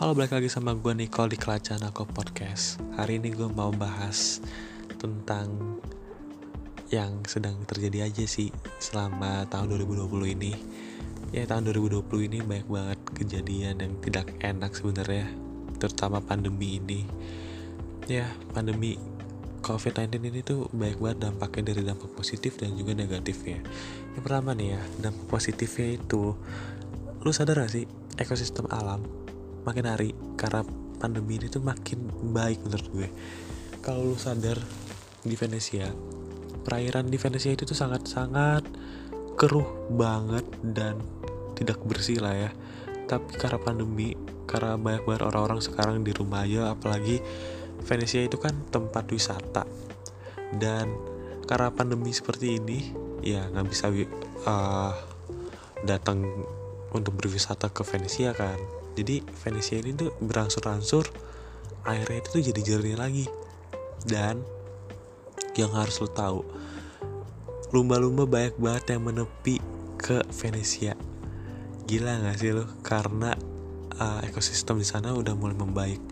Halo, balik lagi sama gue Nicole di Kelacan Aku Podcast. Hari ini gue mau bahas tentang yang sedang terjadi aja sih selama tahun 2020 ini. Ya tahun 2020 ini banyak banget kejadian yang tidak enak sebenarnya Terutama pandemi ini. Ya pandemi COVID-19 ini tuh banyak banget dampaknya dari dampak positif dan juga negatif ya Yang pertama nih ya, dampak positifnya itu Lu sadar gak sih ekosistem alam makin hari karena pandemi ini tuh makin baik menurut gue. Kalau lu sadar di Venesia perairan di Venesia itu tuh sangat-sangat keruh banget dan tidak bersih lah ya. Tapi karena pandemi karena banyak banget orang-orang sekarang di rumah aja apalagi Venesia itu kan tempat wisata. Dan karena pandemi seperti ini ya nggak bisa uh, datang untuk berwisata ke Venesia kan jadi Venesia ini tuh berangsur-angsur airnya itu tuh jadi jernih lagi. Dan yang harus lo tahu lumba-lumba banyak banget yang menepi ke Venesia. Gila nggak sih lo? Karena uh, ekosistem di sana udah mulai membaik.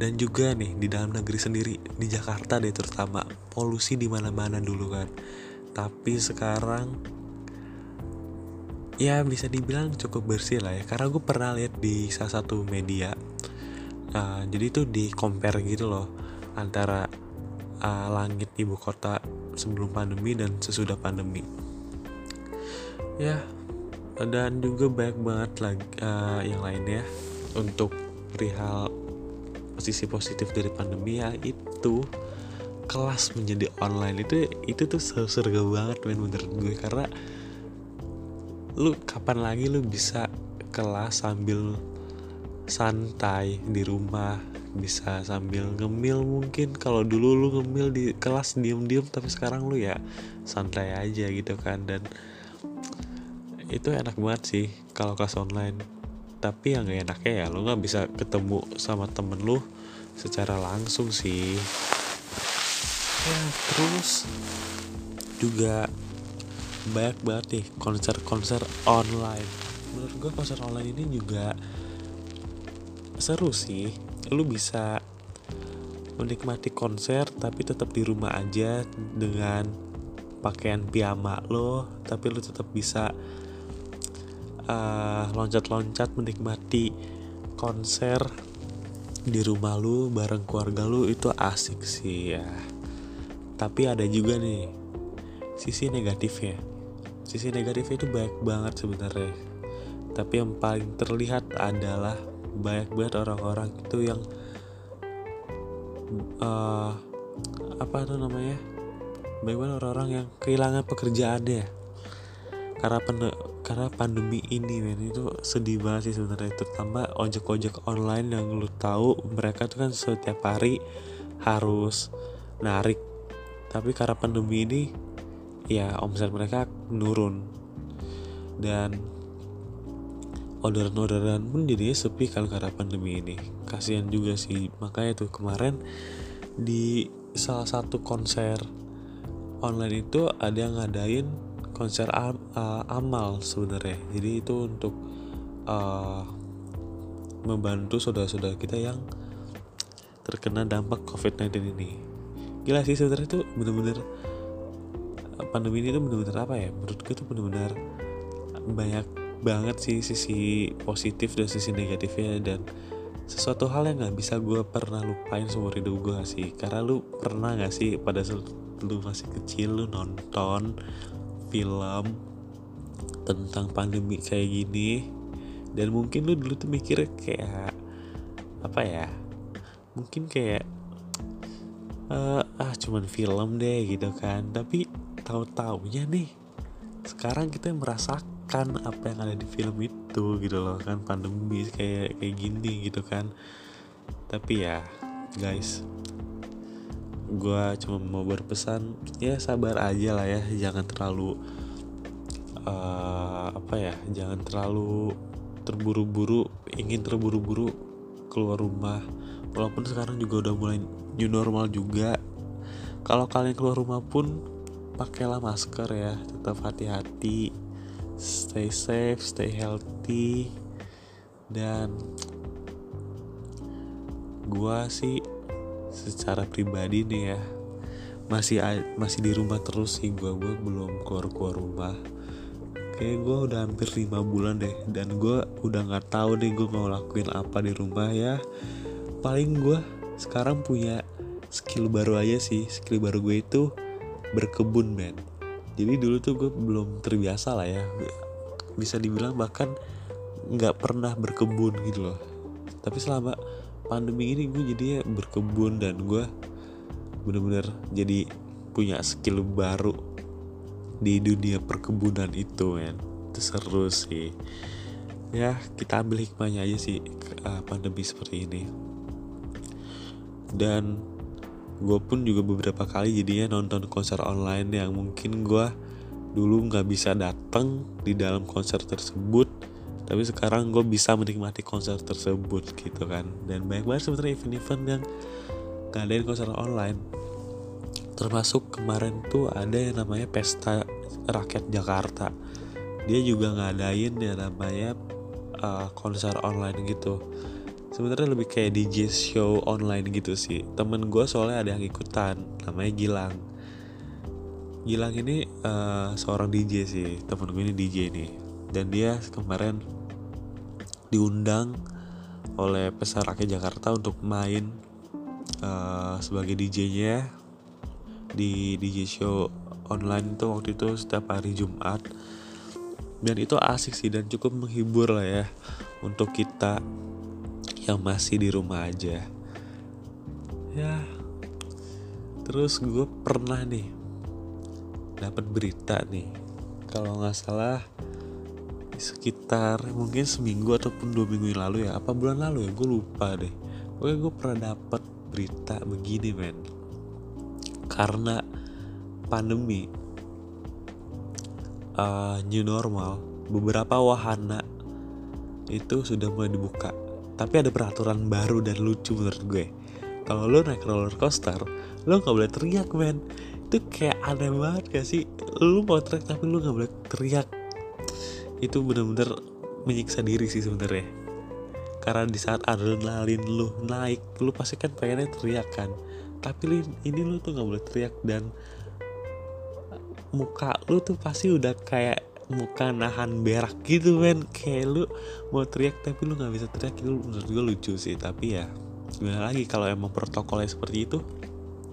Dan juga nih di dalam negeri sendiri di Jakarta deh terutama polusi di mana-mana dulu kan. Tapi sekarang ya bisa dibilang cukup bersih lah ya. Karena gue pernah lihat di salah satu media uh, jadi itu di compare gitu loh antara uh, langit ibu kota sebelum pandemi dan sesudah pandemi. Ya dan juga banyak banget lagi uh, yang lainnya untuk perihal posisi positif dari pandemi ya itu kelas menjadi online itu itu tuh seru-seru banget men menurut gue. Karena lu kapan lagi lu bisa kelas sambil santai di rumah bisa sambil ngemil mungkin? Kalau dulu lu ngemil di kelas diem-diem tapi sekarang lu ya santai aja gitu kan. Dan itu enak banget sih kalau kelas online. Tapi yang gak enaknya ya lu nggak bisa ketemu sama temen lu secara langsung sih. Ya terus juga banyak banget nih konser-konser online. Menurut gue konser online ini juga seru sih. Lu bisa menikmati konser tapi tetap di rumah aja dengan pakaian piyama lo tapi lu tetap bisa loncat loncat-loncat menikmati konser di rumah lu bareng keluarga lu. Itu asik sih ya. Tapi ada juga nih sisi negatifnya. Sisi negatifnya itu banyak banget sebenarnya. Tapi yang paling terlihat adalah banyak banget orang-orang itu yang uh, apa tuh namanya? Banyak banget orang-orang yang kehilangan pekerjaannya. Karena pen karena pandemi ini men itu sedih banget sih sebenarnya. Terutama ojek-ojek online yang lu tahu mereka tuh kan setiap hari harus narik. Tapi karena pandemi ini ya omset mereka menurun. Dan orderan-orderan pun jadinya sepi kalau karena pandemi ini. Kasihan juga sih. Makanya tuh kemarin di salah satu konser online itu ada yang ngadain konser am, uh, amal sebenarnya. Jadi itu untuk uh, membantu saudara-saudara kita yang terkena dampak COVID-19 ini. Gila sih sebenarnya itu bener-bener pandemi ini tuh bener-bener apa ya? Menurut gue tuh bener-bener banyak banget sih sisi positif dan sisi negatifnya dan sesuatu hal yang nggak bisa gue pernah lupain seumur hidup gue sih? Karena lu pernah nggak sih pada lu masih kecil lu nonton film tentang pandemi kayak gini? Dan mungkin lu dulu tuh mikir kayak apa ya? Mungkin kayak uh, ah cuman film deh gitu kan. Tapi tahu taunya nih. Sekarang kita merasakan apa yang ada di film itu gitu loh kan pandemi kayak kayak gini gitu kan. Tapi ya guys gue cuma mau berpesan ya sabar aja lah ya. Jangan terlalu uh, apa ya jangan terlalu terburu-buru ingin terburu-buru keluar rumah. Walaupun sekarang juga udah mulai new normal juga. Kalau kalian keluar rumah pun pakailah masker ya tetap hati-hati stay safe stay healthy dan gua sih secara pribadi nih ya masih masih di rumah terus sih gue gue belum keluar keluar rumah. Kayak gue udah hampir lima bulan deh dan gue udah nggak tahu deh gue mau lakuin apa di rumah ya. Paling gue sekarang punya skill baru aja sih skill baru gue itu berkebun men. Jadi dulu tuh gue belum terbiasa lah ya. Bisa dibilang bahkan nggak pernah berkebun gitu loh. Tapi selama pandemi ini gue jadinya berkebun dan gue bener-bener jadi punya skill baru di dunia perkebunan itu men. Itu seru sih. Ya kita ambil hikmahnya aja sih uh, pandemi seperti ini. Dan gue pun juga beberapa kali jadinya nonton konser online yang mungkin gue dulu nggak bisa datang di dalam konser tersebut tapi sekarang gue bisa menikmati konser tersebut gitu kan. Dan banyak banget sebenarnya event-event yang ngadain konser online. Termasuk kemarin tuh ada yang namanya pesta rakyat Jakarta. Dia juga ngadain yang namanya uh, konser online gitu sebenarnya lebih kayak DJ show online gitu sih. Temen gue soalnya ada yang ikutan namanya Gilang. Gilang ini uh, seorang DJ sih temen gue ini DJ nih. Dan dia kemarin diundang oleh Pesta Rakyat Jakarta untuk main uh, sebagai DJ-nya di DJ show online itu waktu itu setiap hari Jumat. Dan itu asik sih dan cukup menghibur lah ya untuk kita yang masih di rumah aja. Ya terus gue pernah nih dapat berita nih. Kalau nggak salah sekitar mungkin seminggu ataupun dua minggu yang lalu ya apa bulan lalu ya gue lupa deh. Oke gue pernah dapat berita begini men. Karena pandemi uh, new normal beberapa wahana itu sudah mulai dibuka tapi ada peraturan baru dan lucu menurut gue. Kalau lo naik roller coaster lo nggak boleh teriak men. Itu kayak aneh banget gak sih? Lo mau teriak tapi lo nggak boleh teriak. Itu bener-bener menyiksa diri sih sebenarnya. Karena di saat adrenalin lu naik lu pasti kan pengennya teriak kan. Tapi ini lu tuh nggak boleh teriak dan muka lu tuh pasti udah kayak muka nahan berak gitu men. Kayak lu mau teriak tapi lu nggak bisa teriak itu menurut gue lucu sih. Tapi ya gimana lagi kalau emang protokolnya seperti itu?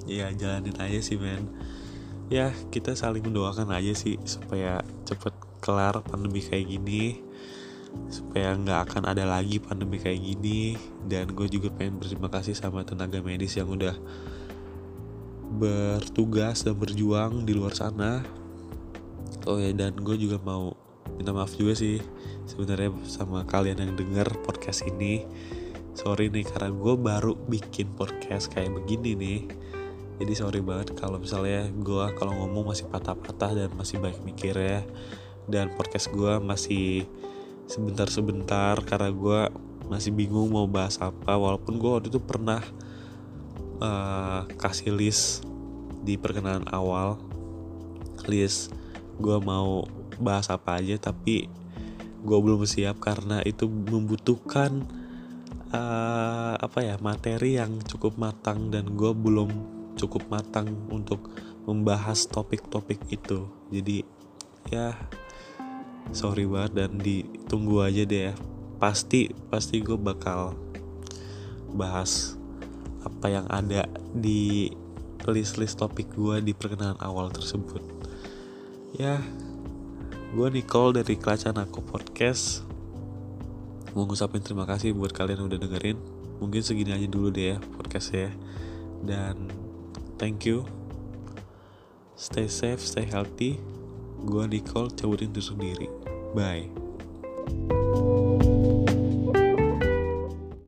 Ya jalanin aja sih men. Ya kita saling mendoakan aja sih supaya cepet kelar pandemi kayak gini supaya nggak akan ada lagi pandemi kayak gini. Dan gue juga pengen berterima kasih sama tenaga medis yang udah bertugas dan berjuang di luar sana oh ya dan gue juga mau minta maaf juga sih sebenarnya sama kalian yang dengar podcast ini. Sorry nih karena gue baru bikin podcast kayak begini nih. Jadi sorry banget kalau misalnya gue kalau ngomong masih patah-patah dan masih baik mikir ya dan podcast gue masih sebentar-sebentar karena gue masih bingung mau bahas apa. Walaupun gue waktu itu pernah uh, kasih list di perkenalan awal. List gue mau bahas apa aja tapi gue belum siap karena itu membutuhkan uh, apa ya materi yang cukup matang dan gue belum cukup matang untuk membahas topik-topik itu. Jadi ya sorry banget dan ditunggu aja deh ya. Pasti pasti gue bakal bahas apa yang ada di list-list topik gue di perkenalan awal tersebut ya gue Nicole dari Aku Podcast. Mau ngucapin terima kasih buat kalian yang udah dengerin. Mungkin segini aja dulu deh ya podcastnya dan thank you. Stay safe stay healthy. Gue Nicole cabutin diri sendiri. Bye